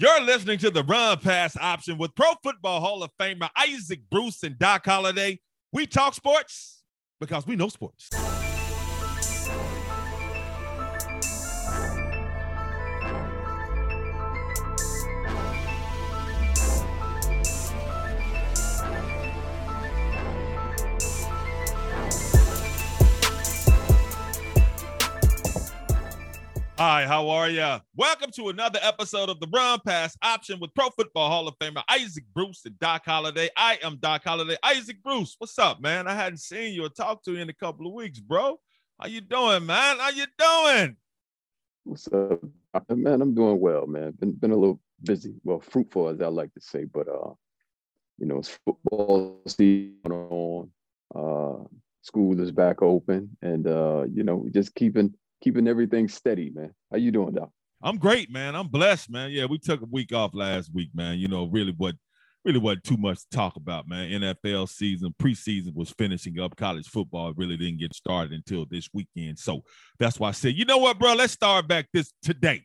You're listening to the Run Pass option with Pro Football Hall of Famer Isaac Bruce and Doc Holliday. We talk sports because we know sports. Hi, how are you? Welcome to another episode of the Run Pass Option with Pro Football Hall of Famer Isaac Bruce and Doc Holliday. I am Doc Holliday. Isaac Bruce, what's up, man? I hadn't seen you or talked to you in a couple of weeks, bro. How you doing, man? How you doing? What's up, man? I'm doing well, man. Been been a little busy, well, fruitful as I like to say, but uh, you know, it's football season on. Uh, school is back open, and uh, you know, just keeping keeping everything steady, man. How you doing, Doc? I'm great, man. I'm blessed, man. Yeah, we took a week off last week, man. You know, really what really wasn't too much to talk about, man. NFL season, preseason was finishing up. College football really didn't get started until this weekend. So that's why I said, you know what, bro? Let's start back this today.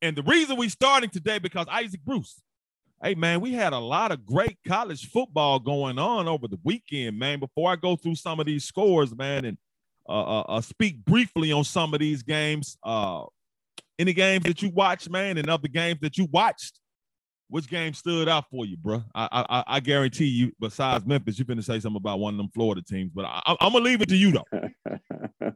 And the reason we starting today because Isaac Bruce. Hey man, we had a lot of great college football going on over the weekend, man. Before I go through some of these scores, man, and uh, uh, uh, speak briefly on some of these games. Uh, any games that you watched, man, and other games that you watched, which game stood out for you, bro? I I, I guarantee you, besides Memphis, you're going to say something about one of them Florida teams, but I, am gonna leave it to you though.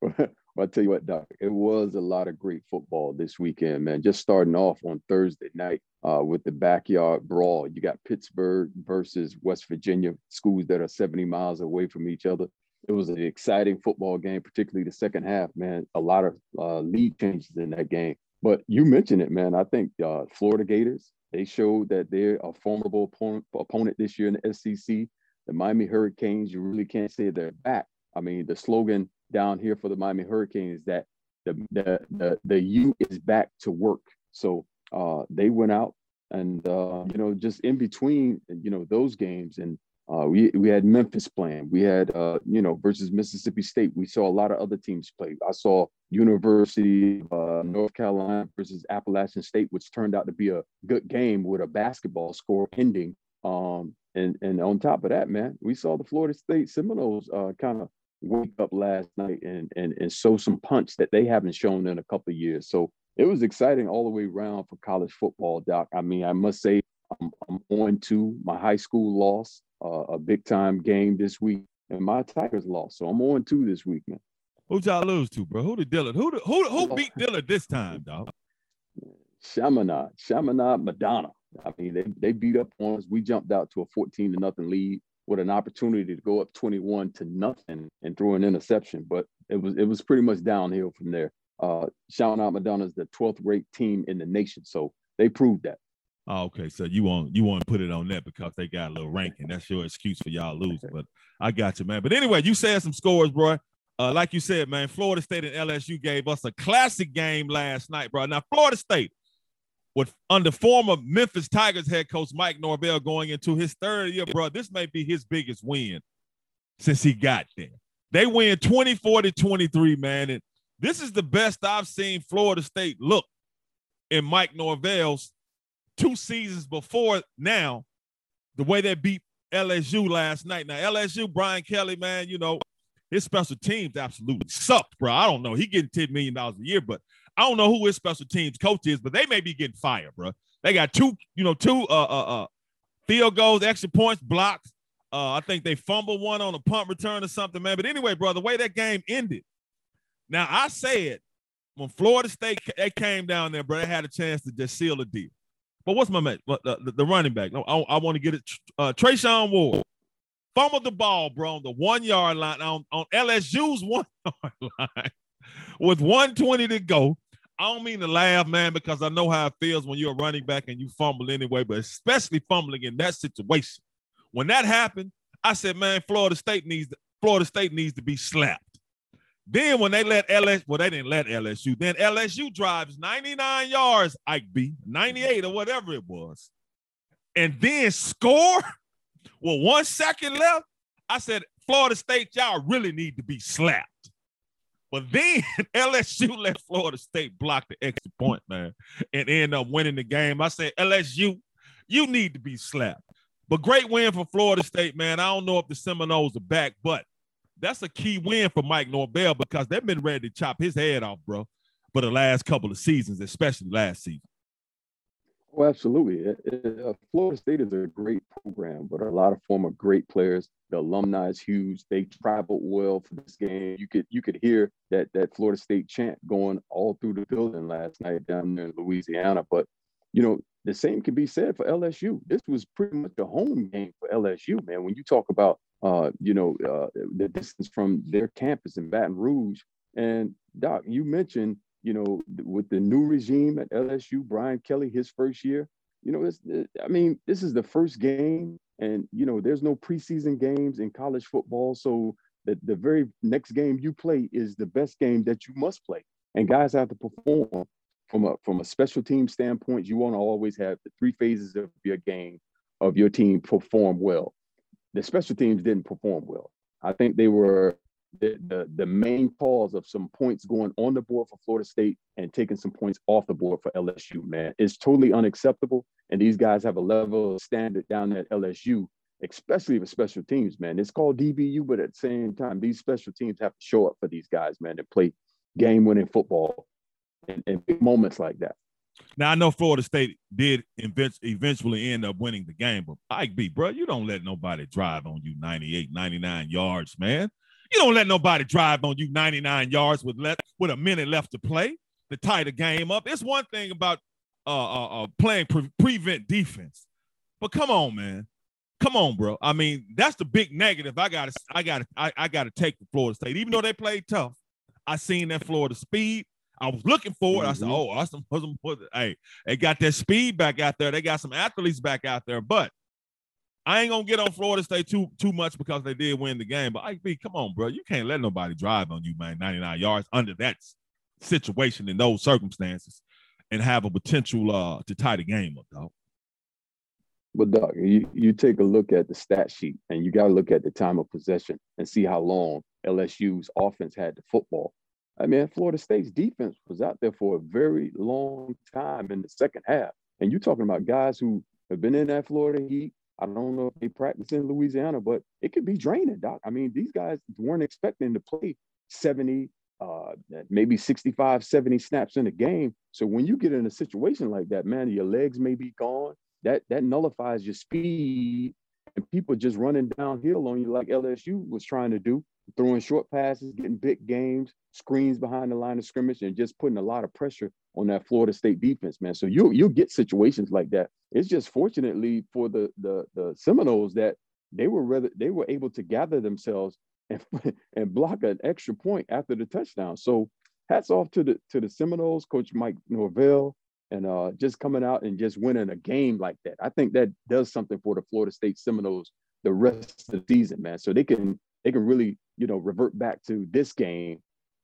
well, I'll tell you what, Doc, it was a lot of great football this weekend, man. Just starting off on Thursday night uh, with the backyard brawl. You got Pittsburgh versus West Virginia, schools that are 70 miles away from each other it was an exciting football game, particularly the second half, man. A lot of uh, lead changes in that game. But you mentioned it, man. I think uh, Florida Gators, they showed that they're a formidable opponent, opponent this year in the SEC. The Miami Hurricanes, you really can't say they're back. I mean, the slogan down here for the Miami Hurricanes is that the the the, the U is back to work. So uh, they went out and uh, you know just in between you know those games and uh, we we had Memphis playing. We had uh, you know versus Mississippi State. We saw a lot of other teams play. I saw University of uh, North Carolina versus Appalachian State, which turned out to be a good game with a basketball score ending. Um, and and on top of that, man, we saw the Florida State Seminoles uh, kind of wake up last night and and and show some punch that they haven't shown in a couple years. So it was exciting all the way around for college football, Doc. I mean, I must say I'm, I'm on to my high school loss uh, a big time game this week, and my Tigers lost. So I'm on two this week, man. Who y'all lose to, bro? Who did Dillard? Who who who beat Dillard this time, dog? Chaminade, Chaminade, Madonna. I mean, they, they beat up on us. We jumped out to a 14 to nothing lead with an opportunity to go up 21 to nothing and throw an interception. But it was it was pretty much downhill from there. Uh, Chaminade Madonna is the 12th rate team in the nation, so they proved that. Oh, okay. So you want you want to put it on that because they got a little ranking. That's your excuse for y'all losing. But I got you, man. But anyway, you said some scores, bro. Uh, like you said, man, Florida State and LSU gave us a classic game last night, bro. Now, Florida State, with under former Memphis Tigers head coach Mike Norvell going into his third year, bro, this may be his biggest win since he got there. They win 24 to 23, man. And this is the best I've seen Florida State look in Mike Norvell's two seasons before now, the way they beat LSU last night. Now, LSU, Brian Kelly, man, you know, his special teams absolutely sucked, bro. I don't know. He getting $10 million a year, but I don't know who his special teams coach is, but they may be getting fired, bro. They got two, you know, two uh uh uh field goals, extra points, blocks. Uh, I think they fumbled one on a punt return or something, man. But anyway, bro, the way that game ended. Now I said when Florida State they came down there, bro, they had a chance to just seal the deal. But what's my man? The, the, the, running back. I, I want to get it. Uh, Treshaun Ward fumbled the ball, bro, on the one yard line on, on LSU's one yard line with 120 to go. I don't mean to laugh, man, because I know how it feels when you're a running back and you fumble anyway, but especially fumbling in that situation. When that happened, I said, man, Florida State needs to, Florida State needs to be slapped. Then when they let LSU, well, they didn't let LSU. Then LSU drives 99 yards, Ike B, 98 or whatever it was, and then score with one second left. I said, Florida State, y'all really need to be slapped. But then LSU let Florida State block the extra point, man, and end up winning the game. I said, LSU, you need to be slapped. But great win for Florida State, man. I don't know if the Seminoles are back, but that's a key win for Mike Norvell because they've been ready to chop his head off, bro, for the last couple of seasons, especially last season. Oh, absolutely. It, it, uh, Florida State is a great program, but a lot of former great players. The alumni is huge. They traveled well for this game. You could you could hear that that Florida State chant going all through the building last night down there in Louisiana. But you know, the same can be said for LSU. This was pretty much a home game for LSU, man. When you talk about uh, you know, uh, the distance from their campus in Baton Rouge, and Doc, you mentioned you know, with the new regime at LSU, Brian Kelly, his first year, you know, it's, I mean, this is the first game, and you know, there's no preseason games in college football, so the, the very next game you play is the best game that you must play, and guys have to perform from a from a special team standpoint. You want to always have the three phases of your game of your team perform well. The special teams didn't perform well. I think they were the, the, the main cause of some points going on the board for Florida State and taking some points off the board for LSU, man. It's totally unacceptable. And these guys have a level of standard down at LSU, especially with special teams, man. It's called DBU, but at the same time, these special teams have to show up for these guys, man, to play game winning football in, in moments like that. Now I know Florida State did eventually end up winning the game, but Ike B, bro, you don't let nobody drive on you 98, 99 yards, man. You don't let nobody drive on you 99 yards with left with a minute left to play to tie the game up. It's one thing about uh, uh, uh playing pre- prevent defense, but come on, man, come on, bro. I mean, that's the big negative. I got to, I got to, I, I got to take the Florida State, even though they played tough. I seen that Florida speed. I was looking for it. I said, mm-hmm. "Oh, awesome! Hey, they got that speed back out there. They got some athletes back out there." But I ain't gonna get on Florida State too too much because they did win the game. But I be come on, bro. You can't let nobody drive on you, man. 99 yards under that situation in those circumstances and have a potential uh to tie the game up, dog. But dog, you, you take a look at the stat sheet and you got to look at the time of possession and see how long LSU's offense had the football. I mean, Florida State's defense was out there for a very long time in the second half. And you're talking about guys who have been in that Florida heat, I don't know if they practice in Louisiana, but it could be draining, Doc. I mean, these guys weren't expecting to play 70, uh, maybe 65, 70 snaps in a game. So when you get in a situation like that, man, your legs may be gone. That that nullifies your speed, and people just running downhill on you like LSU was trying to do throwing short passes, getting big games, screens behind the line of scrimmage, and just putting a lot of pressure on that Florida State defense, man. So you you'll get situations like that. It's just fortunately for the the the Seminoles that they were rather they were able to gather themselves and and block an extra point after the touchdown. So hats off to the to the Seminoles, Coach Mike Norvell, and uh, just coming out and just winning a game like that. I think that does something for the Florida State Seminoles the rest of the season, man. So they can they can really you know, revert back to this game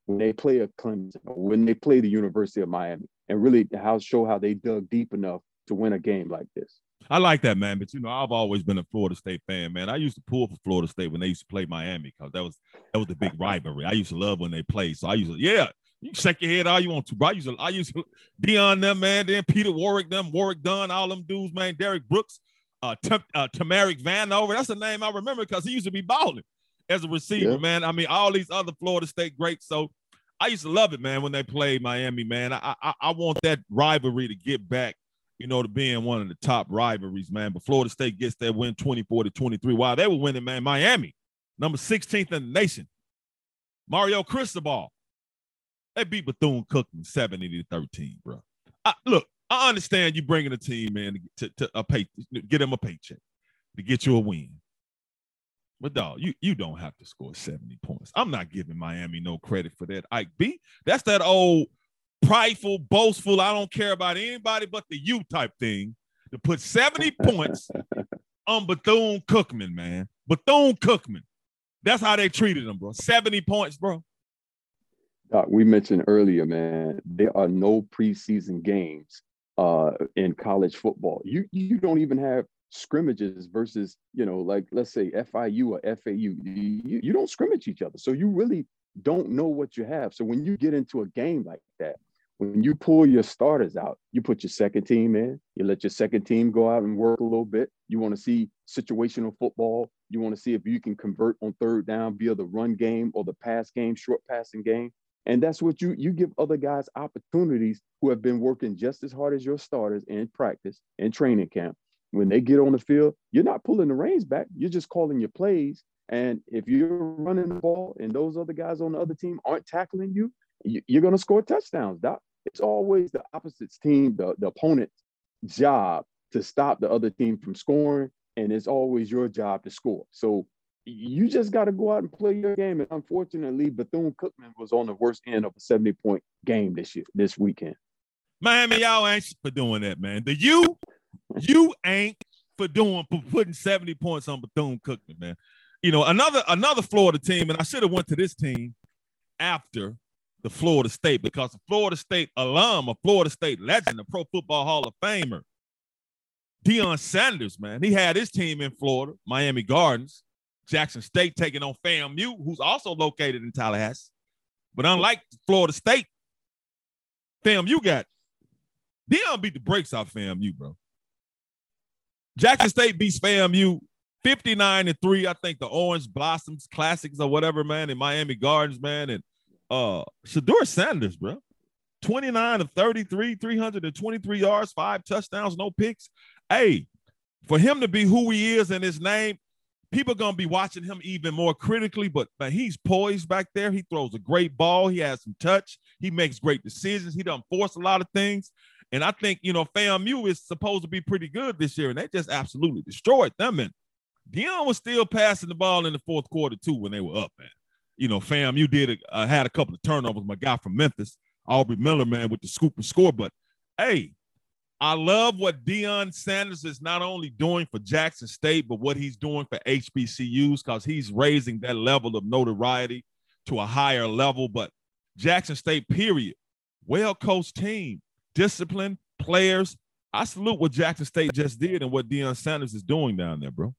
when they play a Clemson when they play the University of Miami and really how show how they dug deep enough to win a game like this. I like that, man. But you know, I've always been a Florida State fan, man. I used to pull for Florida State when they used to play Miami because that was that was the big rivalry. I used to love when they played. So I used to, yeah, you shake your head all you want to, bro. I used to, I used to Deion them, man. Then Peter Warrick, them, Warrick Dunn, all them dudes, man. Derrick Brooks, uh, T- uh Tamarick Vanover. That's the name I remember because he used to be balling as a receiver, yeah. man. I mean, all these other Florida State greats. So I used to love it, man, when they played Miami, man. I, I, I want that rivalry to get back, you know, to being one of the top rivalries, man. But Florida State gets that win 24 to 23. While they were winning, man, Miami, number 16th in the nation. Mario Cristobal. They beat Bethune Cookman 70 to 13, bro. I, look, I understand you bringing a team, man, to, to a pay, get them a paycheck to get you a win. But dog, you you don't have to score 70 points. I'm not giving Miami no credit for that. Ike B, that's that old prideful, boastful, I don't care about anybody but the you type thing to put 70 points on Bethune Cookman, man. Bethune Cookman. That's how they treated him, bro. 70 points, bro. Uh, we mentioned earlier, man, there are no preseason games uh, in college football. You you don't even have scrimmages versus, you know, like let's say FIU or FAU. You, you don't scrimmage each other. So you really don't know what you have. So when you get into a game like that, when you pull your starters out, you put your second team in, you let your second team go out and work a little bit. You want to see situational football. You want to see if you can convert on third down via the run game or the pass game, short passing game. And that's what you you give other guys opportunities who have been working just as hard as your starters in practice and training camp. When they get on the field, you're not pulling the reins back. You're just calling your plays. And if you're running the ball and those other guys on the other team aren't tackling you, you're going to score touchdowns, Doc it's always the opposite team, the, the opponent's job to stop the other team from scoring, and it's always your job to score. So you just got to go out and play your game. And unfortunately, Bethune Cookman was on the worst end of a 70 point game this year, this weekend. Miami, y'all ain't for doing that, man. The you, you ain't for doing for putting 70 points on Bethune Cookman, man. You know, another another Florida team, and I should have went to this team after the Florida State because the Florida State alum, a Florida State legend, a Pro Football Hall of Famer, Deion Sanders, man, he had his team in Florida, Miami Gardens, Jackson State taking on FAMU, who's also located in Tallahassee. But unlike Florida State, FAMU got Deion beat the brakes off FAMU, bro. Jackson State beats FAMU 59 to 3. I think the Orange Blossoms Classics or whatever, man, in Miami Gardens, man. And uh Shedeur Sanders, bro. 29 of 33, 323 yards, five touchdowns, no picks. Hey, for him to be who he is and his name, people gonna be watching him even more critically. But man, he's poised back there. He throws a great ball. He has some touch. He makes great decisions. He doesn't force a lot of things. And I think you know FAMU is supposed to be pretty good this year, and they just absolutely destroyed them. And Deion was still passing the ball in the fourth quarter too when they were up, man you know, fam, you did a, uh, had a couple of turnovers. My guy from Memphis, Aubrey Miller, man, with the scoop and score. But hey, I love what Deion Sanders is not only doing for Jackson State, but what he's doing for HBCUs because he's raising that level of notoriety to a higher level. But Jackson State, period, well coached team, discipline, players. I salute what Jackson State just did and what Deion Sanders is doing down there, bro.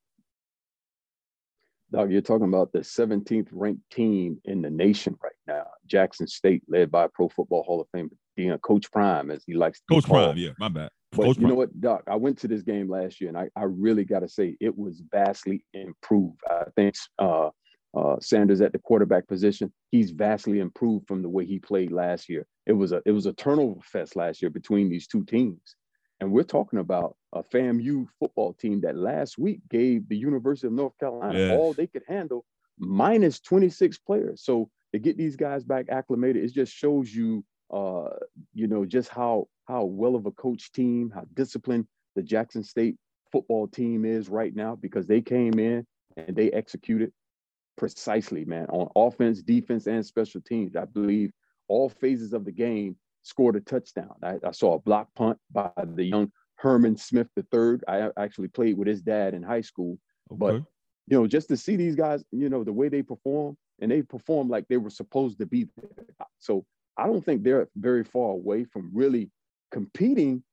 Dog, you're talking about the 17th ranked team in the nation right now. Jackson State, led by Pro Football Hall of Fame, Deion Coach Prime, as he likes to Coach Prime, yeah, my bad. But Coach you Prime. know what, Doc? I went to this game last year, and I, I really got to say it was vastly improved. I think uh, uh, Sanders at the quarterback position, he's vastly improved from the way he played last year. It was a it was a turnover fest last year between these two teams. And we're talking about a FAMU football team that last week gave the University of North Carolina yes. all they could handle, minus 26 players. So to get these guys back acclimated, it just shows you, uh, you know, just how how well of a coach team, how disciplined the Jackson State football team is right now because they came in and they executed precisely, man, on offense, defense, and special teams. I believe all phases of the game scored a touchdown. I, I, saw a block punt by the young Herman Smith III. I actually played with his dad in high school, okay. but you know, just to see these guys, you know, the way they perform and they perform like they were supposed to be there. So I don't think they're very far away from really competing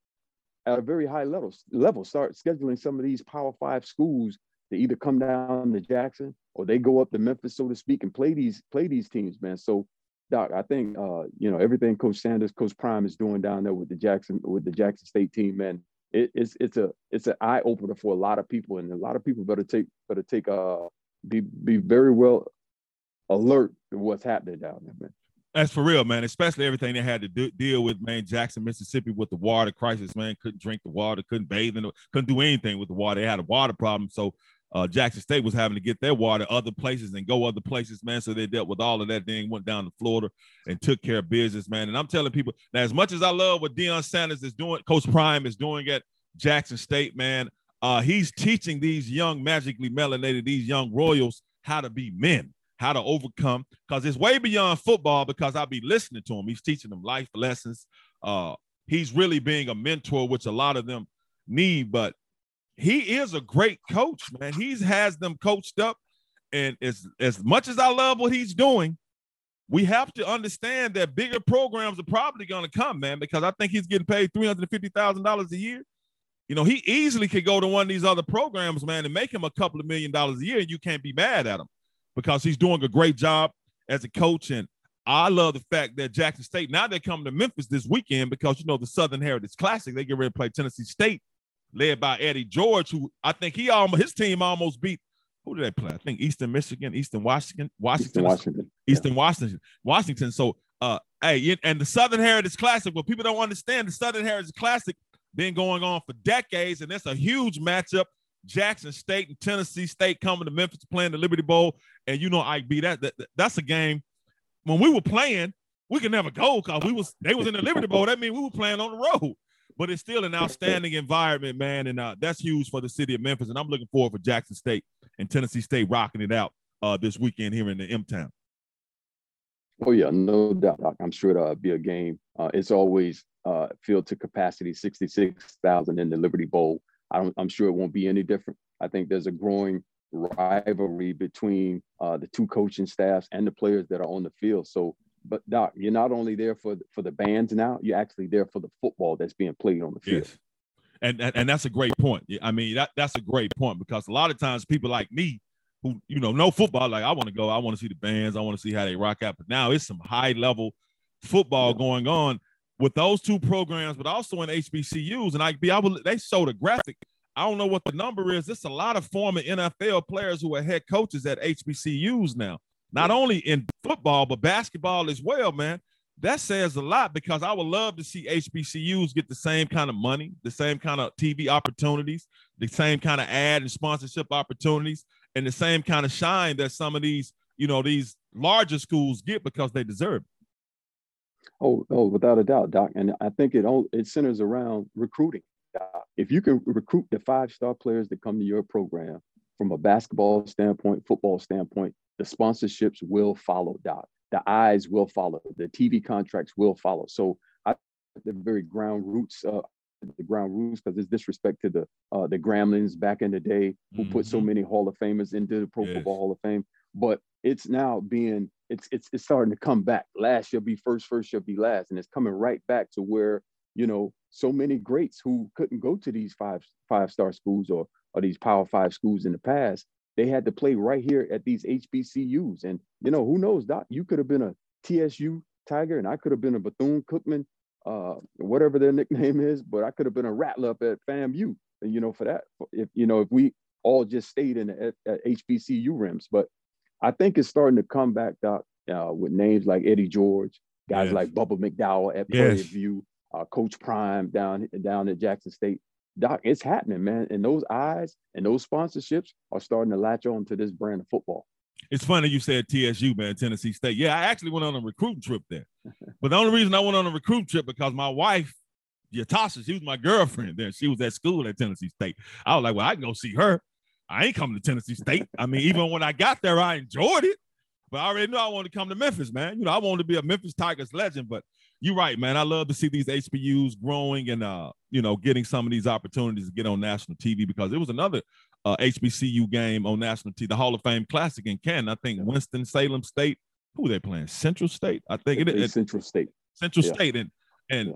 at a very high level. Level. Start scheduling some of these Power Five schools to either come down to Jackson or they go up to Memphis, so to speak, and play these play these teams, man. So Doc, I think uh, you know everything Coach Sanders, Coach Prime is doing down there with the Jackson with the Jackson State team, man. It, it's it's a it's an eye opener for a lot of people, and a lot of people better take better take uh be be very well alert to what's happening down there, man. That's for real, man. Especially everything they had to do, deal with, man. Jackson, Mississippi, with the water crisis, man. Couldn't drink the water, couldn't bathe in it, couldn't do anything with the water. They had a water problem, so uh, Jackson State was having to get their water other places and go other places, man. So they dealt with all of that. Then went down to Florida and took care of business, man. And I'm telling people now, as much as I love what Deion Sanders is doing, Coach Prime is doing at Jackson State, man. Uh, he's teaching these young, magically melanated, these young Royals how to be men, how to overcome, because it's way beyond football. Because I'll be listening to him. He's teaching them life lessons. Uh, he's really being a mentor, which a lot of them need. But he is a great coach, man. He has them coached up. And as, as much as I love what he's doing, we have to understand that bigger programs are probably going to come, man, because I think he's getting paid $350,000 a year. You know, he easily could go to one of these other programs, man, and make him a couple of million dollars a year, and you can't be mad at him because he's doing a great job. as a coach. And I love the fact that Jackson State now they're coming to Memphis this weekend because you know the Southern Heritage Classic. They get ready to play Tennessee State, led by Eddie George, who I think he almost his team almost beat. Who did they play? I think Eastern Michigan, Eastern Washington, Washington, Eastern Washington, Eastern yeah. Washington, Washington. So, uh, hey, and the Southern Heritage Classic. What people don't understand, the Southern Heritage Classic been going on for decades, and that's a huge matchup. Jackson State and Tennessee State coming to Memphis playing the Liberty Bowl, and you know I be that, that that's a game when we were playing, we could never go because we was they was in the Liberty Bowl. That means we were playing on the road. But it's still an outstanding environment, man, and uh, that's huge for the city of Memphis. And I'm looking forward for Jackson State and Tennessee State rocking it out uh, this weekend here in the M Town. Oh yeah, no doubt. I'm sure it'll be a game. Uh, it's always uh, filled to capacity, sixty-six thousand in the Liberty Bowl. I don't, I'm sure it won't be any different. I think there's a growing rivalry between uh, the two coaching staffs and the players that are on the field. So, but Doc, you're not only there for for the bands now, you're actually there for the football that's being played on the field. Yes. And, and, and that's a great point. I mean, that, that's a great point because a lot of times people like me who, you know, know football, like I want to go, I want to see the bands, I want to see how they rock out. But now it's some high level football going on with those two programs, but also in HBCUs. And I be able, they showed a graphic I don't know what the number is. There's a lot of former NFL players who are head coaches at HBCUs now, not only in football, but basketball as well, man. That says a lot because I would love to see HBCUs get the same kind of money, the same kind of TV opportunities, the same kind of ad and sponsorship opportunities, and the same kind of shine that some of these, you know, these larger schools get because they deserve it. Oh, oh, without a doubt, Doc. And I think it all it centers around recruiting if you can recruit the five star players that come to your program from a basketball standpoint, football standpoint, the sponsorships will follow, Doc. The eyes will follow. The TV contracts will follow. So I the very ground roots, uh, the ground roots, because it's disrespect to the uh, the Grambling back in the day who mm-hmm. put so mm-hmm. many Hall of Famers into the Pro yes. Football Hall of Fame. But it's now being it's it's it's starting to come back. Last you'll be first, first you'll be last, and it's coming right back to where you know so many greats who couldn't go to these five five star schools or or these power five schools in the past they had to play right here at these hbcus and you know who knows doc you could have been a tsu tiger and i could have been a bethune-cookman uh, whatever their nickname is but i could have been a rattler up at famu and you know for that if you know if we all just stayed in the at, hbcu rims but i think it's starting to come back doc uh, with names like eddie george guys yes. like bubba mcdowell at yes. prairie view uh, Coach Prime down down at Jackson State. Doc, it's happening, man. And those eyes and those sponsorships are starting to latch on to this brand of football. It's funny you said TSU, man, Tennessee State. Yeah, I actually went on a recruiting trip there. but the only reason I went on a recruiting trip because my wife, Yatasha, she was my girlfriend there. She was at school at Tennessee State. I was like, well, I can go see her. I ain't coming to Tennessee State. I mean, even when I got there, I enjoyed it. But I already knew I wanted to come to Memphis, man. You know, I wanted to be a Memphis Tigers legend, but you're right, man. I love to see these HBUs growing and uh, you know, getting some of these opportunities to get on national TV because it was another uh, HBCU game on national TV, the Hall of Fame Classic in Canton. I think Winston Salem State. Who are they playing? Central State. I think it is Central State. Central yeah. State, and and yeah.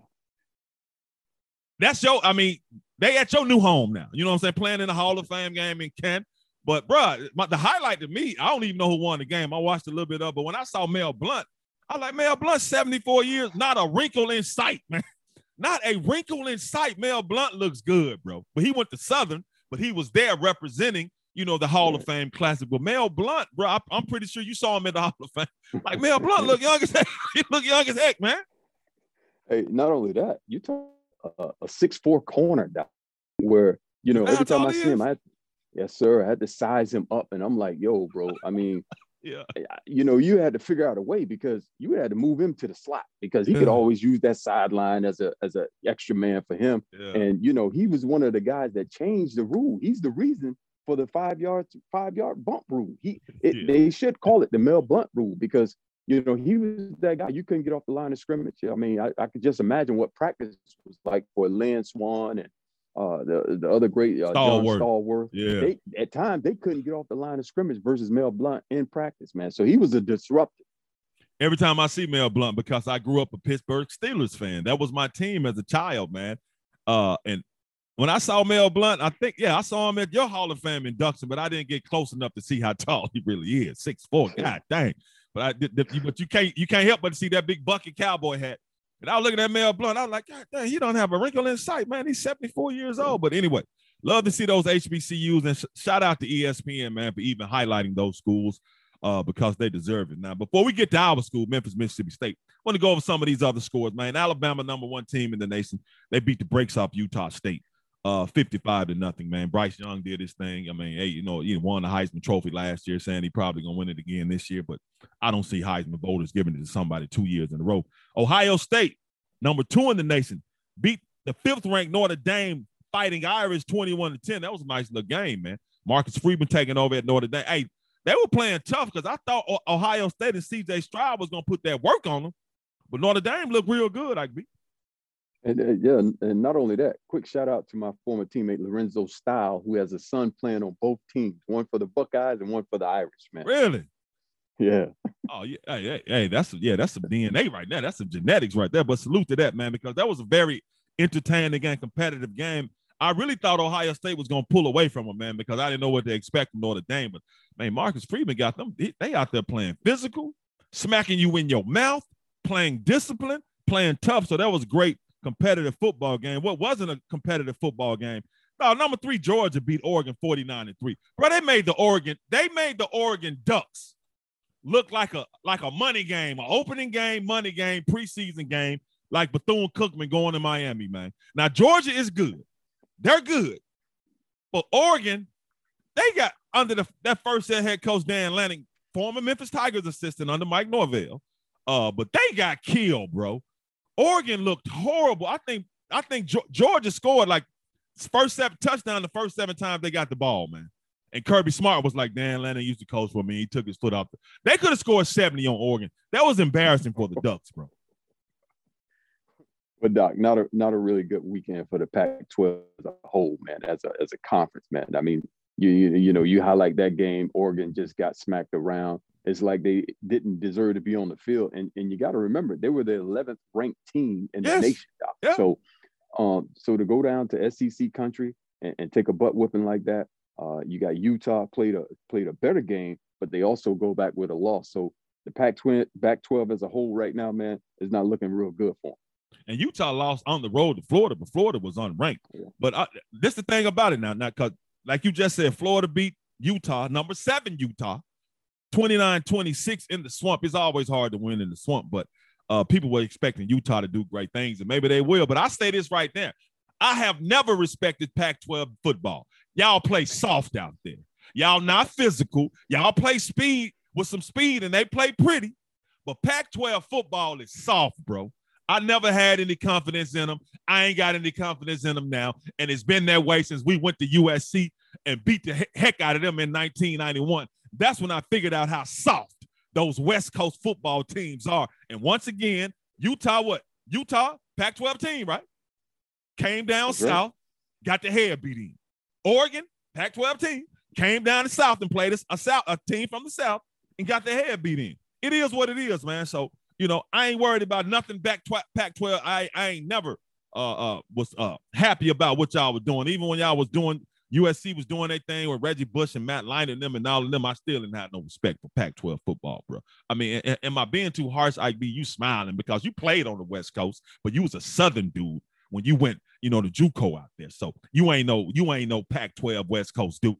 that's your. I mean, they at your new home now. You know what I'm saying? Playing in the Hall of Fame game in Kent. But bro, the highlight to me, I don't even know who won the game. I watched a little bit of, but when I saw Mel Blount I like Mel Blount, 74 years, not a wrinkle in sight, man. Not a wrinkle in sight. Mel Blount looks good, bro. But he went to Southern, but he was there representing, you know, the Hall of Fame Classic. But Mel Blount, bro, I, am pretty sure you saw him at the Hall of Fame. Like Mel Blount look young as heck. he look young as heck, man. Hey, not only that, you talk uh, a six four corner down where you know every time I see him, I yes sir, I had to size him up, and I'm like, yo, bro. I mean, yeah. You know, you had to figure out a way because you had to move him to the slot because he yeah. could always use that sideline as a as an extra man for him. Yeah. And you know, he was one of the guys that changed the rule. He's the reason for the five yard five yard bump rule. He it, yeah. they should call it the Mel Blount rule because you know he was that guy. You couldn't get off the line of scrimmage. I mean, I, I could just imagine what practice was like for Lynn Swann and uh, the the other great uh, Stallworth. Stallworth. Yeah. They, at times they couldn't get off the line of scrimmage versus Mel Blount in practice, man. So he was a disruptor. Every time I see Mel Blount, because I grew up a Pittsburgh Steelers fan, that was my team as a child, man. Uh, and when I saw Mel Blount, I think, yeah, I saw him at your Hall of Fame induction, but I didn't get close enough to see how tall he really is. Six four, god dang. But I did, but you can't you can't help but see that big bucket cowboy hat. And I was looking at Mel Blount. I was like, God damn, he don't have a wrinkle in sight, man. He's 74 years old. But anyway, love to see those HBCUs and sh- shout out to ESPN, man, for even highlighting those schools uh, because they deserve it. Now, before we get to our school, Memphis, Mississippi State, I want to go over some of these other scores, man. Alabama, number one team in the nation, they beat the brakes off Utah State, uh, 55 to nothing, man. Bryce Young did his thing. I mean, hey, you know, he won the Heisman Trophy last year, saying he probably gonna win it again this year, but I don't see Heisman voters giving it to somebody two years in a row. Ohio State, number two in the nation, beat the fifth ranked Notre Dame fighting Irish 21 to 10. That was a nice little game, man. Marcus Freeman taking over at Notre Dame. Hey, they were playing tough because I thought Ohio State and CJ Stroud was going to put that work on them, but Notre Dame looked real good, I be. And uh, yeah, and not only that, quick shout out to my former teammate Lorenzo Styles, who has a son playing on both teams, one for the Buckeyes and one for the Irish, man. Really? Yeah. Oh yeah, hey, hey, hey, that's yeah, that's some DNA right now. That's some genetics right there. But salute to that man because that was a very entertaining and competitive game. I really thought Ohio State was going to pull away from them, man, because I didn't know what to expect from Notre Dame. But man, Marcus Freeman got them. They out there playing physical, smacking you in your mouth, playing discipline, playing tough. So that was great competitive football game. What wasn't a competitive football game? No, number three, Georgia beat Oregon 49 and 3. Bro, they made the Oregon, they made the Oregon Ducks look like a like a money game, an opening game, money game, preseason game, like Bethune Cookman going to Miami, man. Now, Georgia is good. They're good. But Oregon, they got under the that first head coach Dan Lanning, former Memphis Tigers assistant under Mike Norvell. Uh, but they got killed, bro. Oregon looked horrible. I think I think Georgia scored like first seven touchdown the first seven times they got the ball, man. And Kirby Smart was like, Dan Lanning used to coach for me. He took his foot off. The... They could have scored 70 on Oregon. That was embarrassing for the Ducks, bro. But Doc, not a not a really good weekend for the Pac-12 as a whole, man. As a as a conference, man. I mean, you you, you know you highlight that game. Oregon just got smacked around. It's like they didn't deserve to be on the field, and and you got to remember they were the 11th ranked team in yes. the nation. Yeah. So, um, so to go down to SEC country and, and take a butt whipping like that, uh, you got Utah played a played a better game, but they also go back with a loss. So the Pac-12, Pac-12 as a whole right now, man, is not looking real good for them. And Utah lost on the road to Florida, but Florida was unranked. Yeah. But I, this the thing about it now, now because like you just said, Florida beat Utah, number seven Utah, 29-26 in the swamp. It's always hard to win in the swamp, but uh, people were expecting Utah to do great things, and maybe they will. But I say this right there. I have never respected Pac-12 football. Y'all play soft out there. Y'all not physical. Y'all play speed with some speed, and they play pretty. But Pac-12 football is soft, bro. I never had any confidence in them. I ain't got any confidence in them now. And it's been that way since we went to USC and beat the heck out of them in 1991. That's when I figured out how soft those West Coast football teams are. And once again, Utah, what? Utah, Pac 12 team, right? Came down That's south, right. got the head beat in. Oregon, Pac 12 team, came down the south and played a, a, south, a team from the south and got their head beat in. It is what it is, man. So you know, I ain't worried about nothing back tw- Pac-12. I, I ain't never uh, uh, was uh, happy about what y'all was doing. Even when y'all was doing USC was doing their thing with Reggie Bush and Matt Leinart and them and all of them, I still didn't have no respect for Pac-12 football, bro. I mean, am, am I being too harsh? I be you smiling because you played on the West Coast, but you was a Southern dude when you went, you know, to JUCO out there. So you ain't no you ain't no Pac-12 West Coast dude.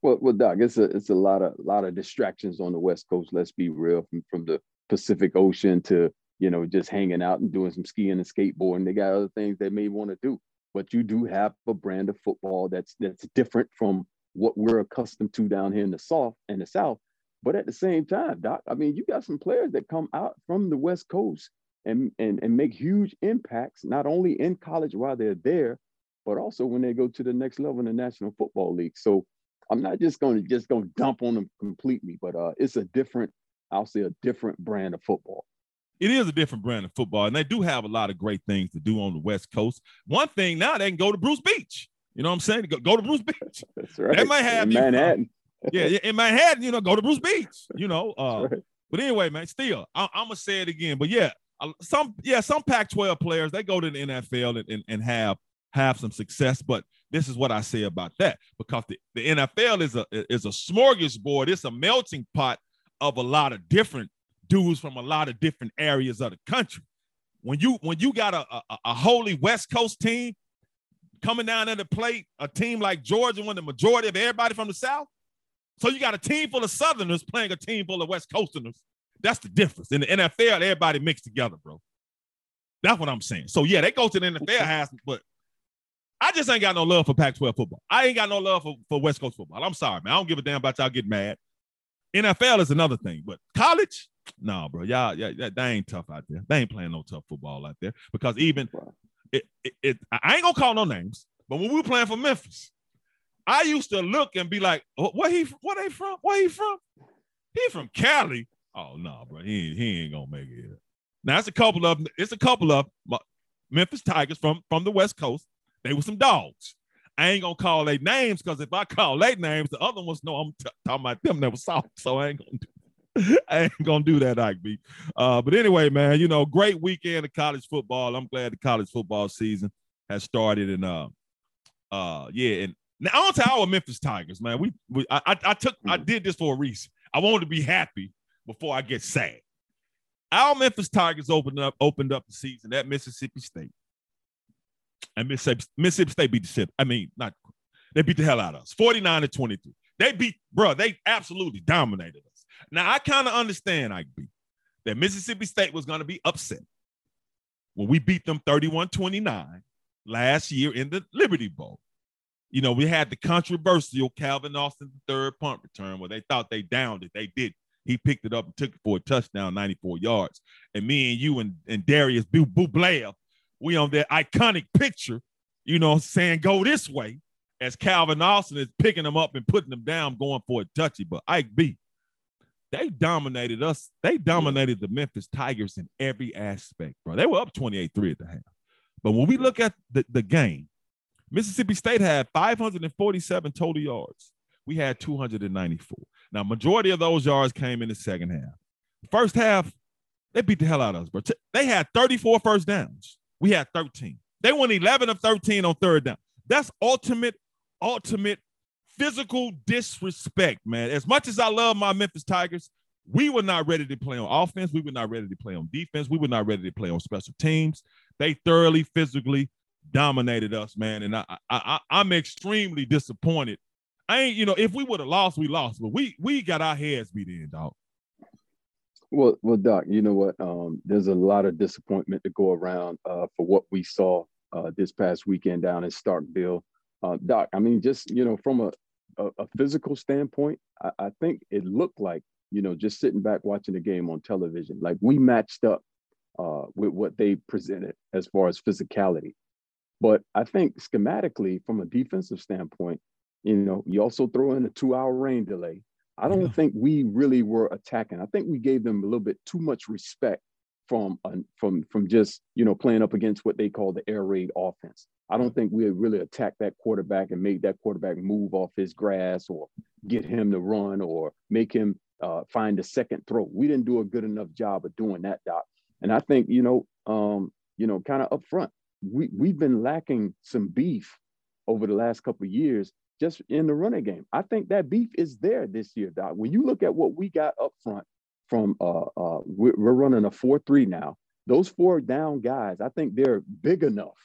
Well, well, Doc, it's a it's a lot of lot of distractions on the West Coast. Let's be real from from the Pacific Ocean to you know just hanging out and doing some skiing and skateboarding. They got other things they may want to do, but you do have a brand of football that's that's different from what we're accustomed to down here in the South and the South. But at the same time, Doc, I mean, you got some players that come out from the West Coast and and and make huge impacts not only in college while they're there, but also when they go to the next level in the National Football League. So I'm not just to just to dump on them completely, but uh, it's a different I'll say a different brand of football. It is a different brand of football, and they do have a lot of great things to do on the West Coast. One thing now they can go to Bruce Beach. You know what I'm saying? Go, go to Bruce Beach. That's right. They might have in you, Manhattan. yeah, in Manhattan, you know, go to Bruce Beach. You know, uh, right. but anyway, man, still, I, am gonna say it again. But yeah, some yeah, some Pac-12 players they go to the NFL and, and, and have have some success. But this is what I say about that because the, the NFL is a is a smorgasbord. It's a melting pot of a lot of different dudes from a lot of different areas of the country. When you when you got a, a, a wholly West Coast team coming down there to play a team like Georgia, when the majority of everybody from the South, so you got a team full of Southerners playing a team full of West Coasters. That's the difference. In the NFL, everybody mixed together, bro. That's what I'm saying. So yeah, they go to the NFL house, but I just ain't got no love for Pac-12 football. I ain't got no love for, for West Coast football. I'm sorry, man. I don't give a damn about y'all getting mad. NFL is another thing, but college, no, bro. Y'all, yeah, they ain't tough out there. They ain't playing no tough football out there because even it, it, it, I ain't gonna call no names, but when we were playing for Memphis, I used to look and be like, "Where he? Where they from? Where he from? He from Cali? Oh no, nah, bro. He he ain't gonna make it. Now it's a couple of it's a couple of Memphis Tigers from from the West Coast. They were some dogs. I ain't gonna call their names because if I call their names, the other ones know I'm t- talking about them that was soft. So I ain't gonna do I ain't gonna do that, Ike B. Uh, but anyway, man, you know, great weekend of college football. I'm glad the college football season has started. And uh, uh, yeah, and now on to our Memphis Tigers, man. We, we I, I, I took I mm. did this for a reason. I wanted to be happy before I get sad. Our Memphis Tigers opened up opened up the season at Mississippi State. And Mississippi, Mississippi State beat the shit. I mean, not they beat the hell out of us. 49 to 23. They beat, bro, they absolutely dominated. Now I kind of understand, I beat that Mississippi State was going to be upset when we beat them 31-29 last year in the Liberty Bowl. You know, we had the controversial Calvin Austin third punt return where they thought they downed it. They did. He picked it up and took it for a touchdown, 94 yards. And me and you and, and Darius Blair, we on that iconic picture, you know, saying go this way as Calvin Austin is picking them up and putting them down, going for a touchy. But Ike B, they dominated us. They dominated the Memphis Tigers in every aspect, bro. They were up 28-3 at the half. But when we look at the, the game, Mississippi State had 547 total yards. We had 294. Now, majority of those yards came in the second half. First half, they beat the hell out of us, bro. They had 34 first downs. We had 13. They won 11 of 13 on third down. That's ultimate, ultimate physical disrespect, man. As much as I love my Memphis Tigers, we were not ready to play on offense. We were not ready to play on defense. We were not ready to play on special teams. They thoroughly physically dominated us, man. And I, I, I am extremely disappointed. I ain't, you know, if we would have lost, we lost, but we we got our heads beat in, dog. Well, well, Doc, you know what? Um, there's a lot of disappointment to go around uh, for what we saw uh, this past weekend down in Starkville. Uh, Doc, I mean, just you know, from a, a, a physical standpoint, I, I, think it looked like you know, just sitting back watching the game on television, like we matched up uh, with what they presented as far as physicality. But I think schematically, from a defensive standpoint, you know, you also throw in a two-hour rain delay. I don't yeah. think we really were attacking. I think we gave them a little bit too much respect from uh, from from just you know playing up against what they call the air raid offense. I don't think we really attacked that quarterback and made that quarterback move off his grass or get him to run or make him uh, find a second throw. We didn't do a good enough job of doing that, Doc. And I think you know, um, you know, kind of up front, we we've been lacking some beef over the last couple of years just in the running game. I think that beef is there this year, Doc. When you look at what we got up front from uh uh we're, running a 4-3 now. Those four down guys, I think they're big enough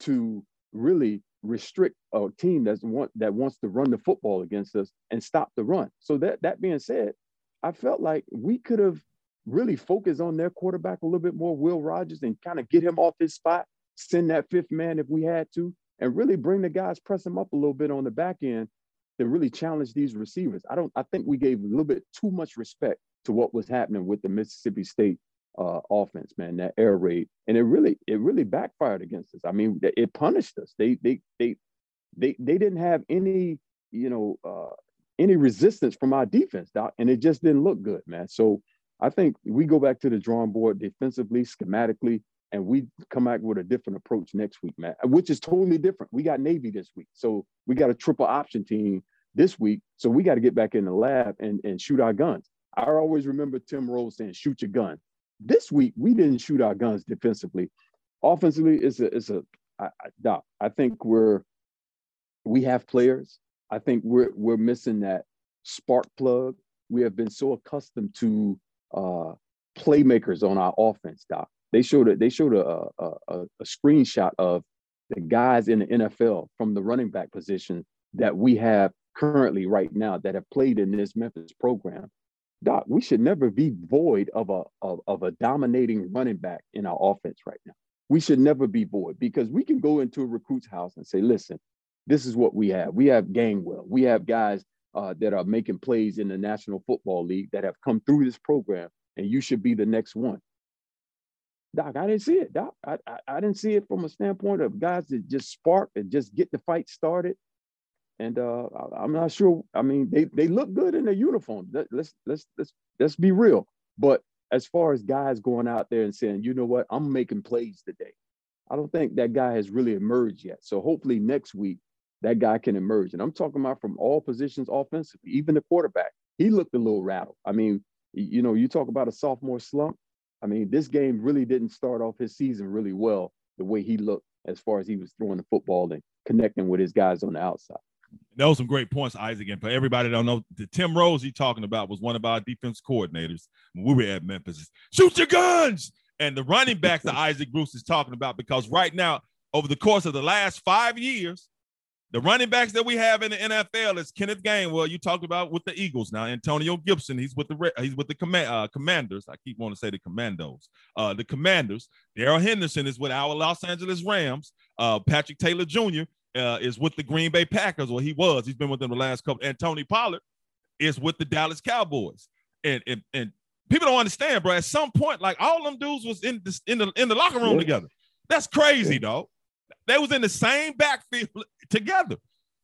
to really restrict a team that's want that wants to run the football against us and stop the run. So that that being said, I felt like we could have really focused on their quarterback a little bit more, Will Rogers, and kind of get him off his spot, send that fifth man if we had to, and really bring the guys, press them up a little bit on the back end to really challenge these receivers. I don't. I think we gave a little bit too much respect to what was happening with the Mississippi State uh, offense, man. That air raid, and it really, it really backfired against us. I mean, it punished us. They, they, they, they, they didn't have any, you know, uh, any resistance from our defense, doc, and it just didn't look good, man. So I think we go back to the drawing board defensively, schematically, and we come back with a different approach next week, man, which is totally different. We got Navy this week. So we got a triple option team this week. So we got to get back in the lab and, and shoot our guns. I always remember Tim Rose saying, shoot your gun. This week, we didn't shoot our guns defensively. Offensively, it's a, it's a, I, I, I think we're, we have players. I think we're, we're missing that spark plug we have been so accustomed to uh, playmakers on our offense, Doc. They showed it. They showed a, a, a, a screenshot of the guys in the NFL from the running back position that we have currently right now that have played in this Memphis program. Doc, we should never be void of a of, of a dominating running back in our offense right now. We should never be void because we can go into a recruit's house and say, listen, this is what we have. We have Gainwell. We have guys uh, that are making plays in the National Football League that have come through this program, and you should be the next one. Doc, I didn't see it. Doc, I, I, I didn't see it from a standpoint of guys that just spark and just get the fight started. And uh, I, am not sure. I mean, they they look good in their uniform. Let, let's let's let's let's be real. But as far as guys going out there and saying, you know what, I'm making plays today. I don't think that guy has really emerged yet. So hopefully next week that guy can emerge. And I'm talking about from all positions offensively, even the quarterback. He looked a little rattled. I mean, you know, you talk about a sophomore slump. I mean, this game really didn't start off his season really well the way he looked as far as he was throwing the football and connecting with his guys on the outside. Those some great points, Isaac. And for everybody that don't know, the Tim Rose he talking about was one of our defense coordinators when we were at Memphis. Shoot your guns! And the running backs that Isaac Bruce is talking about, because right now, over the course of the last five years, the running backs that we have in the NFL is Kenneth Gainwell. You talked about with the Eagles now. Antonio Gibson, he's with the he's with the command, uh, Commanders. I keep wanting to say the Commandos. Uh, the Commanders. Darrell Henderson is with our Los Angeles Rams. Uh, Patrick Taylor Jr. Uh, is with the Green Bay Packers, or he was. He's been with them the last couple. And Tony Pollard is with the Dallas Cowboys. And and, and people don't understand, bro. At some point, like all them dudes was in the in the in the locker room yeah. together. That's crazy, yeah. though. They was in the same backfield together.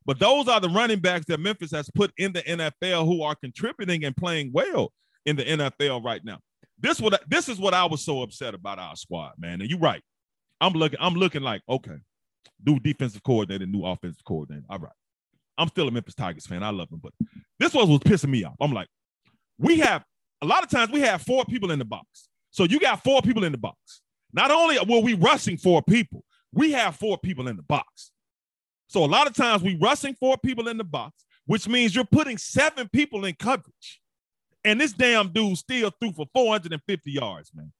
But those are the running backs that Memphis has put in the NFL who are contributing and playing well in the NFL right now. This what this is what I was so upset about our squad, man. And you're right. I'm looking, I'm looking like, okay, new defensive coordinator, new offensive coordinator. All right. I'm still a Memphis Tigers fan. I love them, but this was was pissing me off. I'm like, we have a lot of times we have four people in the box. So you got four people in the box. Not only were we rushing four people, we have four people in the box. So a lot of times we rushing four people in the box, which means you're putting seven people in coverage. And this damn dude still threw for 450 yards, man.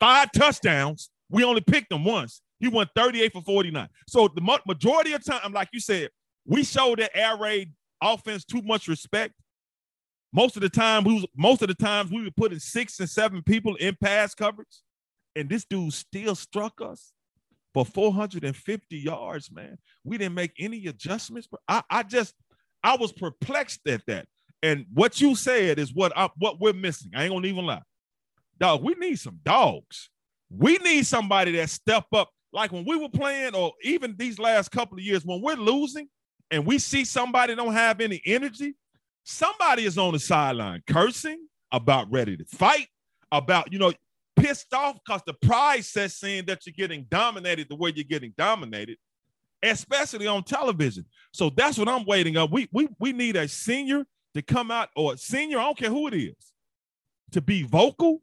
Five touchdowns. We only picked him once. He went 38 for 49. So the majority of time, like you said, we showed that air raid offense too much respect. Most of the time, we was, most of the times we were putting six and seven people in pass coverage, and this dude still struck us for 450 yards, man. We didn't make any adjustments. But I, I just, I was perplexed at that. And what you said is what I, what we're missing. I ain't gonna even lie. Dog, we need some dogs. We need somebody that step up. Like when we were playing, or even these last couple of years, when we're losing and we see somebody don't have any energy, somebody is on the sideline cursing about ready to fight, about, you know, pissed off because the pride sets in that you're getting dominated the way you're getting dominated, especially on television. So that's what I'm waiting on. We we we need a senior to come out, or a senior, I don't care who it is, to be vocal,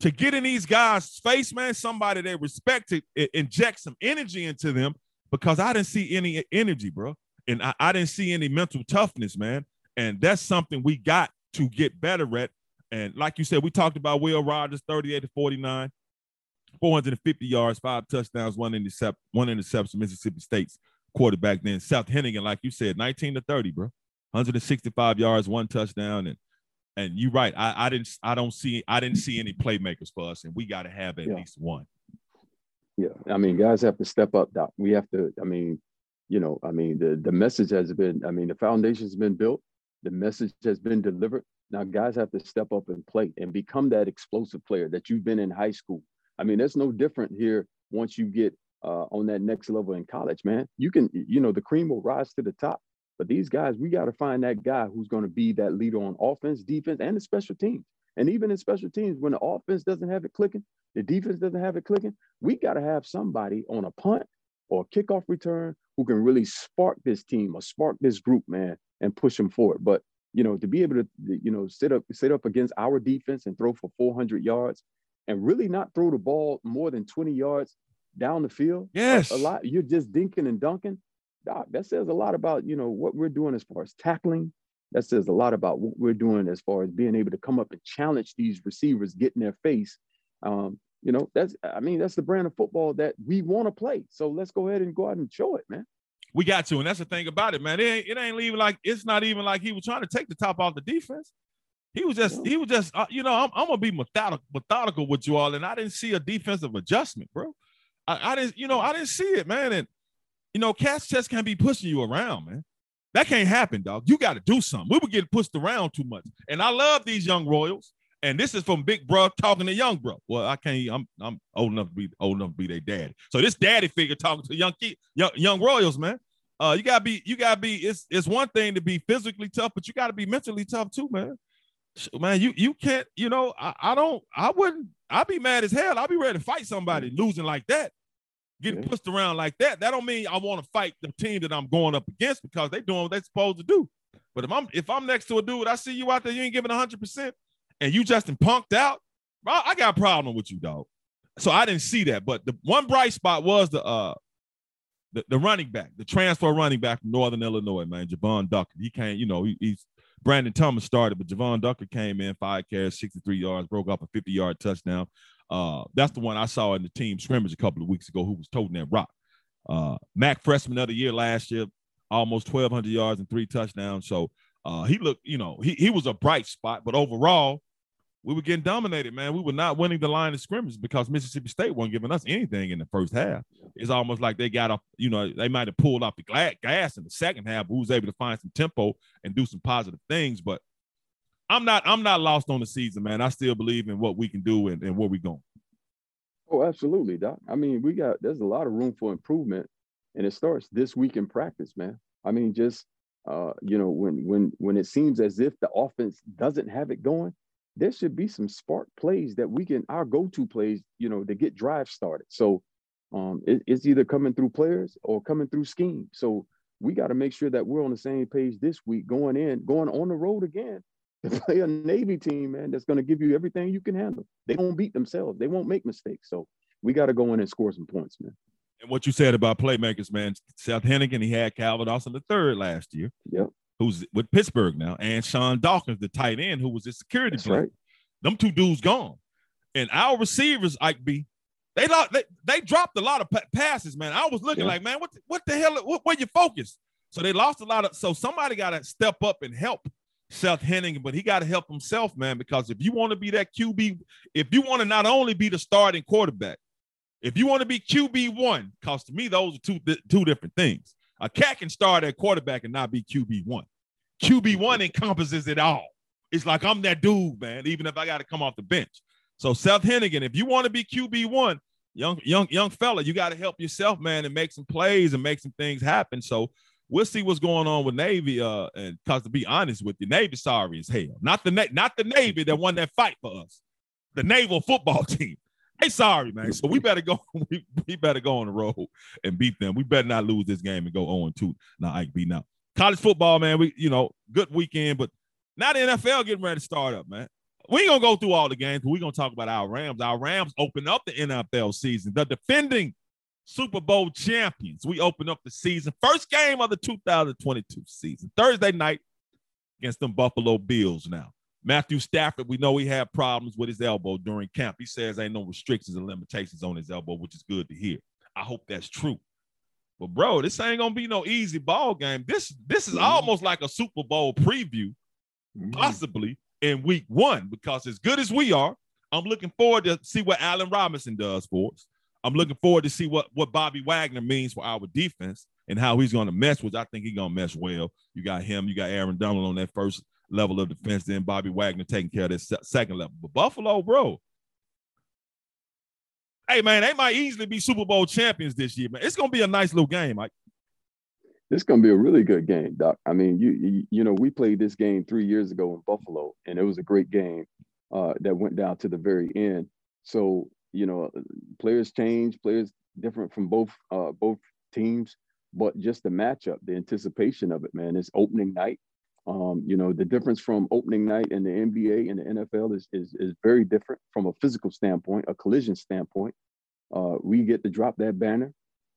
to get in these guys' face, man. Somebody they respect to inject some energy into them because I didn't see any energy, bro. And I, I didn't see any mental toughness, man. And that's something we got to get better at and like you said, we talked about Will Rogers, 38 to 49, 450 yards, five touchdowns, one intercept, one interception, Mississippi State's quarterback. Then Seth Henigan, like you said, 19 to 30, bro. 165 yards, one touchdown. And and you're right. I, I didn't I don't see I didn't see any playmakers for us, and we got to have at yeah. least one. Yeah, I mean, guys have to step up, Doc. We have to, I mean, you know, I mean, the the message has been, I mean, the foundation's been built, the message has been delivered. Now, guys have to step up and play and become that explosive player that you've been in high school. I mean, that's no different here once you get uh, on that next level in college, man. You can, you know, the cream will rise to the top. But these guys, we got to find that guy who's going to be that leader on offense, defense, and the special teams. And even in special teams, when the offense doesn't have it clicking, the defense doesn't have it clicking, we got to have somebody on a punt or a kickoff return who can really spark this team or spark this group, man, and push them forward. But you know, to be able to, you know, sit up, sit up against our defense and throw for 400 yards and really not throw the ball more than 20 yards down the field. Yes. A, a lot. You're just dinking and dunking. Doc, that says a lot about, you know, what we're doing as far as tackling, that says a lot about what we're doing as far as being able to come up and challenge these receivers, get in their face. Um, you know, that's I mean, that's the brand of football that we want to play. So let's go ahead and go out and show it, man. We got to, and that's the thing about it, man. It ain't, it ain't even like it's not even like he was trying to take the top off the defense. He was just, he was just, uh, you know, I'm, I'm gonna be methodical, methodical with you all, and I didn't see a defensive adjustment, bro. I, I didn't, you know, I didn't see it, man. And you know, cats just can't be pushing you around, man. That can't happen, dog. You got to do something. We were getting pushed around too much. And I love these young Royals. And this is from Big Bro talking to Young Bro. Well, I can't. I'm I'm old enough to be old enough to be their daddy. So this daddy figure talking to young kid, young, young Royals, man. Uh, you gotta be. You gotta be. It's it's one thing to be physically tough, but you gotta be mentally tough too, man. Man, you you can't. You know, I, I don't. I wouldn't. I'd be mad as hell. I'd be ready to fight somebody losing like that getting yeah. pushed around like that, that don't mean I want to fight the team that I'm going up against because they doing what they're supposed to do. But if I'm if I'm next to a dude, I see you out there, you ain't giving hundred percent, and you just punked out, bro, I got a problem with you, dog. So I didn't see that. But the one bright spot was the uh the, the running back, the transfer running back from Northern Illinois, man, Jevyon Ducker. He came, you know, he, he's Brandon Thomas started, but Jevyon Ducker came in, five carries, 63 yards, broke up a 50 yard touchdown. Uh, that's the one I saw in the team scrimmage a couple of weeks ago who was toting that rock. Uh, MAC freshman of the year last year, almost 1,200 yards and three touchdowns. So uh, he looked, you know, he, he was a bright spot, but overall, we were getting dominated, man. We were not winning the line of scrimmage because Mississippi State wasn't giving us anything in the first half. It's almost like they got off, you know, they might have pulled off the gas in the second half, but was able to find some tempo and do some positive things. But I'm not I'm not lost on the season, man. I still believe in what we can do and, and where we going. Oh, absolutely, Doc. I mean, we got there's a lot of room for improvement, and it starts this week in practice, man. I mean, just uh, you know, when when when it seems as if the offense doesn't have it going, there should be some spark plays that we can our go-to plays, you know, to get drive started. So um, it, it's either coming through players or coming through scheme. So we got to make sure that we're on the same page this week, going in, going on the road again to play a Navy team, man, that's going to give you everything you can handle. They won't beat themselves. They won't make mistakes. So we got to go in and score some points, man. And what you said about playmakers, man, Seth Henigan, he had Calvin Austin the third last year. Yep. Who's with Pittsburgh now, and Sean Dawkins, the tight end, who was a security That's Right. Them two dudes gone. And our receivers, Ike B, they they, they dropped a lot of passes, man. I was looking yeah. like, man, what the, what the hell? What, where you focus? So they lost a lot of. So somebody got to step up and help Seth Henning, but he got to help himself, man, because if you want to be that QB, if you want to not only be the starting quarterback, if you want to be QB one, because to me, those are two, two different things. A cat can start at quarterback and not be QB one. QB one encompasses it all. It's like I'm that dude, man, even if I got to come off the bench. So Seth Henigan, if you want to be QB one, young, young, young fella, you got to help yourself, man, and make some plays and make some things happen. So we'll see what's going on with Navy. Uh, and cause to be honest with you, Navy sorry as hell. Not the Na- not the Navy that won that fight for us. The naval football team. Hey, sorry, man. So we better go. We, we better go on the road and beat them. We better not lose this game and go 0 2. Now, Ike B now. College football, man. We, you know, good weekend, but now the NFL getting ready to start up, man. We ain't gonna go through all the games, but we're gonna talk about our Rams. Our Rams open up the NFL season. The defending Super Bowl champions. We open up the season, first game of the 2022 season, Thursday night against them Buffalo Bills now. Matthew Stafford, we know he had problems with his elbow during camp. He says ain't no restrictions and limitations on his elbow, which is good to hear. I hope that's true. But bro, this ain't gonna be no easy ball game. This this is mm-hmm. almost like a Super Bowl preview, mm-hmm. possibly in week one, because as good as we are, I'm looking forward to see what Allen Robinson does for us. I'm looking forward to see what what Bobby Wagner means for our defense and how he's going to mess, which I think he's going to mess well. You got him, you got Aaron Donald on that first level of defense, then Bobby Wagner taking care of that second level. But Buffalo, bro, hey man, they might easily be Super Bowl champions this year, man. It's going to be a nice little game, Mike. Is going to be a really good game, Doc. I mean, you, you you know, we played this game three years ago in Buffalo, and it was a great game uh, that went down to the very end. So you know, players change, players different from both uh, both teams, but just the matchup, the anticipation of it, man, it's opening night. Um, you know, the difference from opening night in the NBA and the NFL is, is, is very different from a physical standpoint, a collision standpoint. Uh, we get to drop that banner,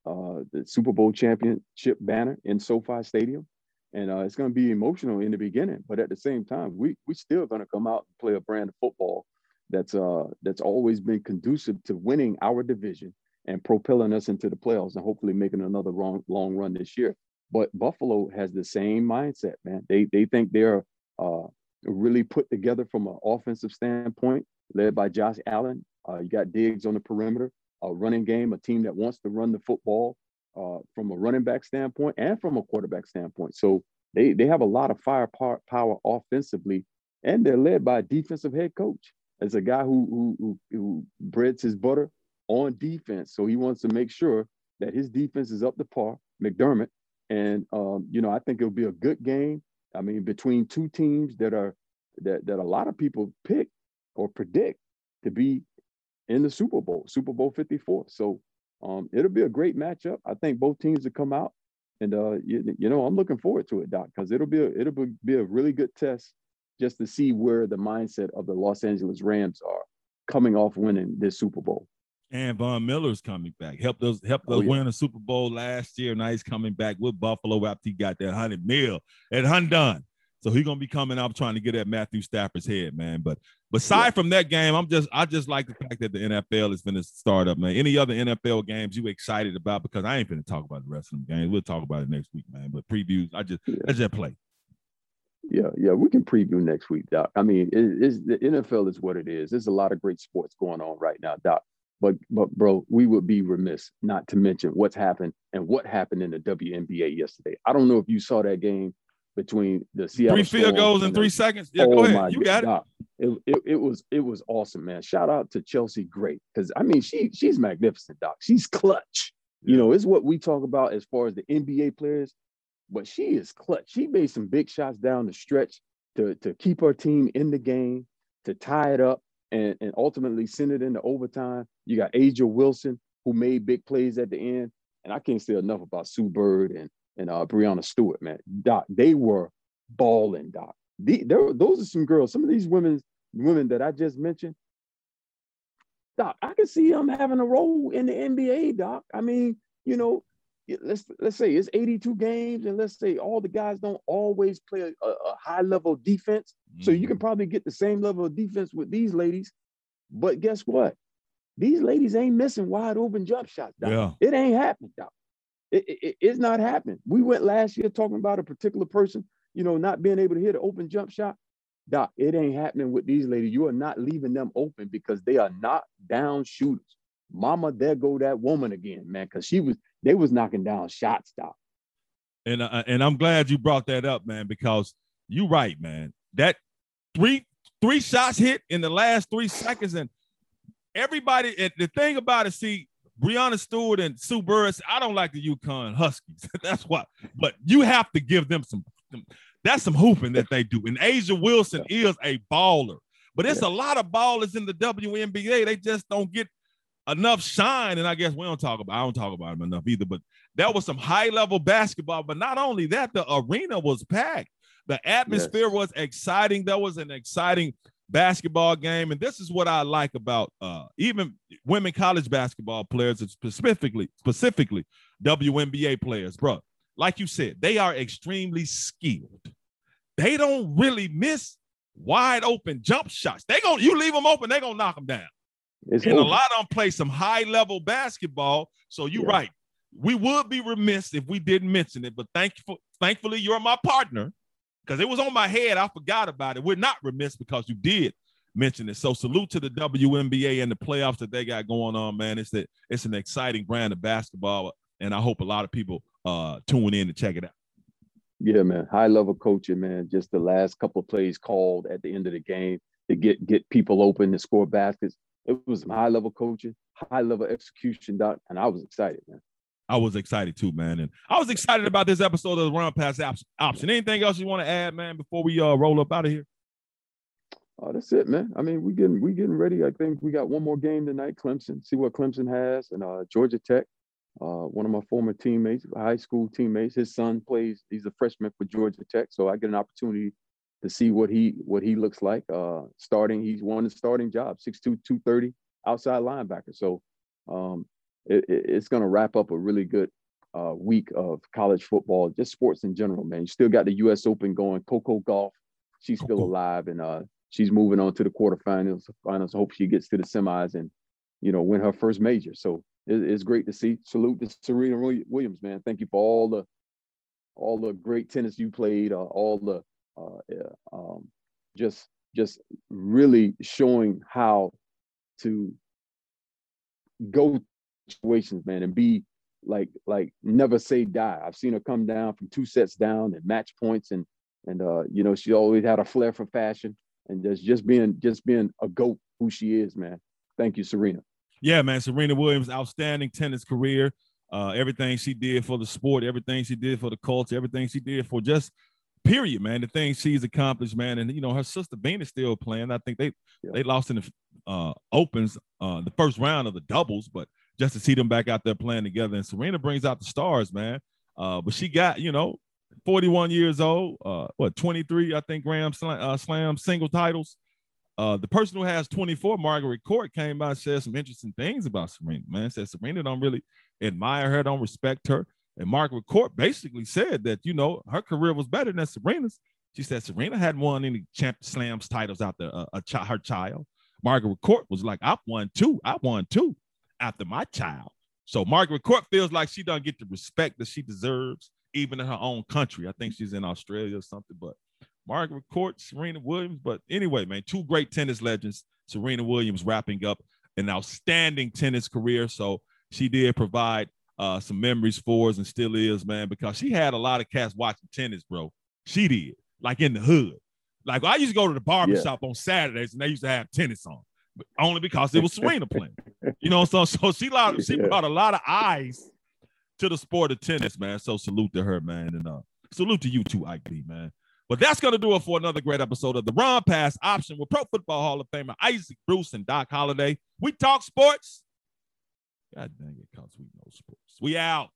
uh, the Super Bowl championship banner in SoFi Stadium. and uh, it's going to be emotional in the beginning. But at the same time, we we still going to come out and play a brand of football that's uh that's always been conducive to winning our division and propelling us into the playoffs and hopefully making another long long run this year. But Buffalo has the same mindset, man. They they think they're uh, really put together from an offensive standpoint, led by Josh Allen. Uh, you got Diggs on the perimeter, a running game, a team that wants to run the football uh, from a running back standpoint and from a quarterback standpoint. So they they have a lot of firepower power offensively, and they're led by a defensive head coach. As a guy who, who who breads his butter on defense, so he wants to make sure that his defense is up to par. McDermott, and um, you know I think it'll be a good game. I mean, between two teams that are that that a lot of people pick or predict to be in the Super Bowl, Super Bowl 54. So um, it'll be a great matchup. I think both teams will come out, and uh, you, you know I'm looking forward to it, Doc, because it'll be a, it'll be a really good test just to see where the mindset of the Los Angeles Rams are coming off winning this Super Bowl. And Von Miller's coming back. Helped us helped oh, us yeah. win a Super Bowl last year. Now he's coming back with Buffalo after he got that hundred mil at Hundon. So he's gonna be coming up trying to get at Matthew Stafford's head, man. But aside yeah. from that game, I'm just I just like the fact that the NFL is gonna start up, man. Any other NFL games you excited about? Because I ain't gonna talk about the rest of them games. We'll talk about it next week, man. But previews, I just yeah. I just play. Yeah, yeah, we can preview next week, Doc. I mean, it, it's the NFL is what it is. There's a lot of great sports going on right now, Doc. But but bro, we would be remiss not to mention what's happened and what happened in the WNBA yesterday. I don't know if you saw that game between the Seattle three field goals in three seconds. Yeah, oh go ahead. You got God. it. It, it. it was it was awesome, man. Shout out to Chelsea Gray because I mean she she's magnificent, doc. She's clutch. Yeah. You know, it's what we talk about as far as the NBA players, but she is clutch. She made some big shots down the stretch to to keep her team in the game, to tie it up, and and ultimately send it into overtime. You got A'ja Wilson who made big plays at the end, and I can't say enough about Sue Bird and and uh, Breanna Stewart, man. Doc, they were balling, Doc. The, those are some girls. Some of these women, women that I just mentioned, Doc, I can see them having a role in the NBA, Doc. I mean, you know, let's let's say it's 82 games, and let's say all the guys don't always play a, a high level defense. Mm-hmm. So you can mm-hmm. probably get the same level of defense with these ladies. But guess what? These ladies ain't missing wide open jump shots. Yeah. It ain't happening, Doc. It, it, it's not happening. We went last year talking about a particular person, you know, not being able to hit an open jump shot. Doc, it ain't happening with these ladies. You are not leaving them open because they are not down shooters. Mama, there go that woman again, man, because she was they was knocking down shots, Doc. And uh, and I'm glad you brought that up, man, because you right, man. That three three shots hit in the last three seconds, and everybody. The thing about it, see, Breanna Stewart and Sue Burris, I don't like the UConn Huskies. that's why. But you have to give them some. That's some hooping that they do. And A'ja Wilson is a baller. But it's a lot of ballers in the WNBA. They just don't get enough shine. And I guess we don't talk about. I don't talk about them enough either. But that was some high level basketball. But not only that, the arena was packed. The atmosphere yes. was exciting. That was an exciting basketball game. And this is what I like about uh, even women college basketball players, specifically, specifically WNBA players, bro. Like you said, they are extremely skilled. They don't really miss wide open jump shots. They gonna you leave them open, they're gonna knock them down. It's and over. a lot of them play some high level basketball. So you're yeah. right. We would be remiss if we didn't mention it, but thank you for, thankfully you're my partner because it was on my head. I forgot about it. We're not remiss because you did mention it. So salute to the WNBA and the playoffs that they got going on, man. It's that it's an exciting brand of basketball, and I hope a lot of people uh tune in to check it out. Yeah, man. High level coaching, man. Just the last couple of plays called at the end of the game to get get people open to score baskets. It was some high level coaching, high level execution, doc, and I was excited, man. I was excited too, man. And I was excited about this episode of the Run Pass Option. Anything else you want to add, man, before we uh, roll up out of here? Oh, that's it, man. I mean, we getting we getting ready. I think we got one more game tonight. Clemson. See what Clemson has, and uh, Georgia Tech. Uh, one of my former teammates, high school teammates, his son plays. He's a freshman for Georgia Tech, so I get an opportunity to see what he what he looks like. Uh, starting, he's won the starting job, 6'2", 230, outside linebacker. So um, it, it's going to wrap up a really good uh, week of college football, just sports in general, man. You still got the U.S. Open going. Coco Gauff, she's still alive, and uh, she's moving on to the quarterfinals. Finals. Hope she gets to the semis and you know win her first major. So it, it's great to see. Salute to Serena Williams, man. Thank you for all the all the great tennis you played, uh, all the um, just just really showing how to go situations, man, and be like like never say die. I've seen her come down from two sets down and match points, and and uh, you know she always had a flair for fashion and just just being just being a goat who she is, man. Thank you, Serena. Yeah, man. Serena Williams, outstanding tennis career. Uh, everything she did for the sport, everything she did for the culture, everything she did for just period, man. The things she's accomplished, man, and you know her sister Venus still playing. I think they yeah. they lost in the uh, opens, uh, the first round of the doubles, but just to see them back out there playing together. And Serena brings out the stars, man. Uh, but she got you know 41 years old, uh, what 23, I think Grand Slam, uh, Slam single titles. Uh, the person who has 24, Margaret Court, came by and said some interesting things about Serena. Man, said Serena don't really admire her, don't respect her. And Margaret Court basically said that, you know, her career was better than Serena's. She said Serena hadn't won any champ slams titles there, uh, a her child. Margaret Court was like, I've won two. I won two after my child. So Margaret Court feels like she doesn't get the respect that she deserves, even in her own country. I think she's in Australia or something, but Margaret Court, Serena Williams. But anyway, man, two great tennis legends. Serena Williams wrapping up an outstanding tennis career. So she did provide uh, some memories for us and still is, man, because she had a lot of cats watching tennis, bro. She did, like in the hood. Like I used to go to the barbershop yeah. on Saturdays and they used to have tennis on, but only because it was Serena playing. You know, so so she lot, she yeah. brought a lot of eyes to the sport of tennis, man. So salute to her, man, and uh, salute to you too, Ike B, man. But that's going to do it for another great episode of the Run Pass Option with Pro Football Hall of Famer Isaac Bruce and Doc Holliday. We talk sports. God dang it, cause we know sports. We out.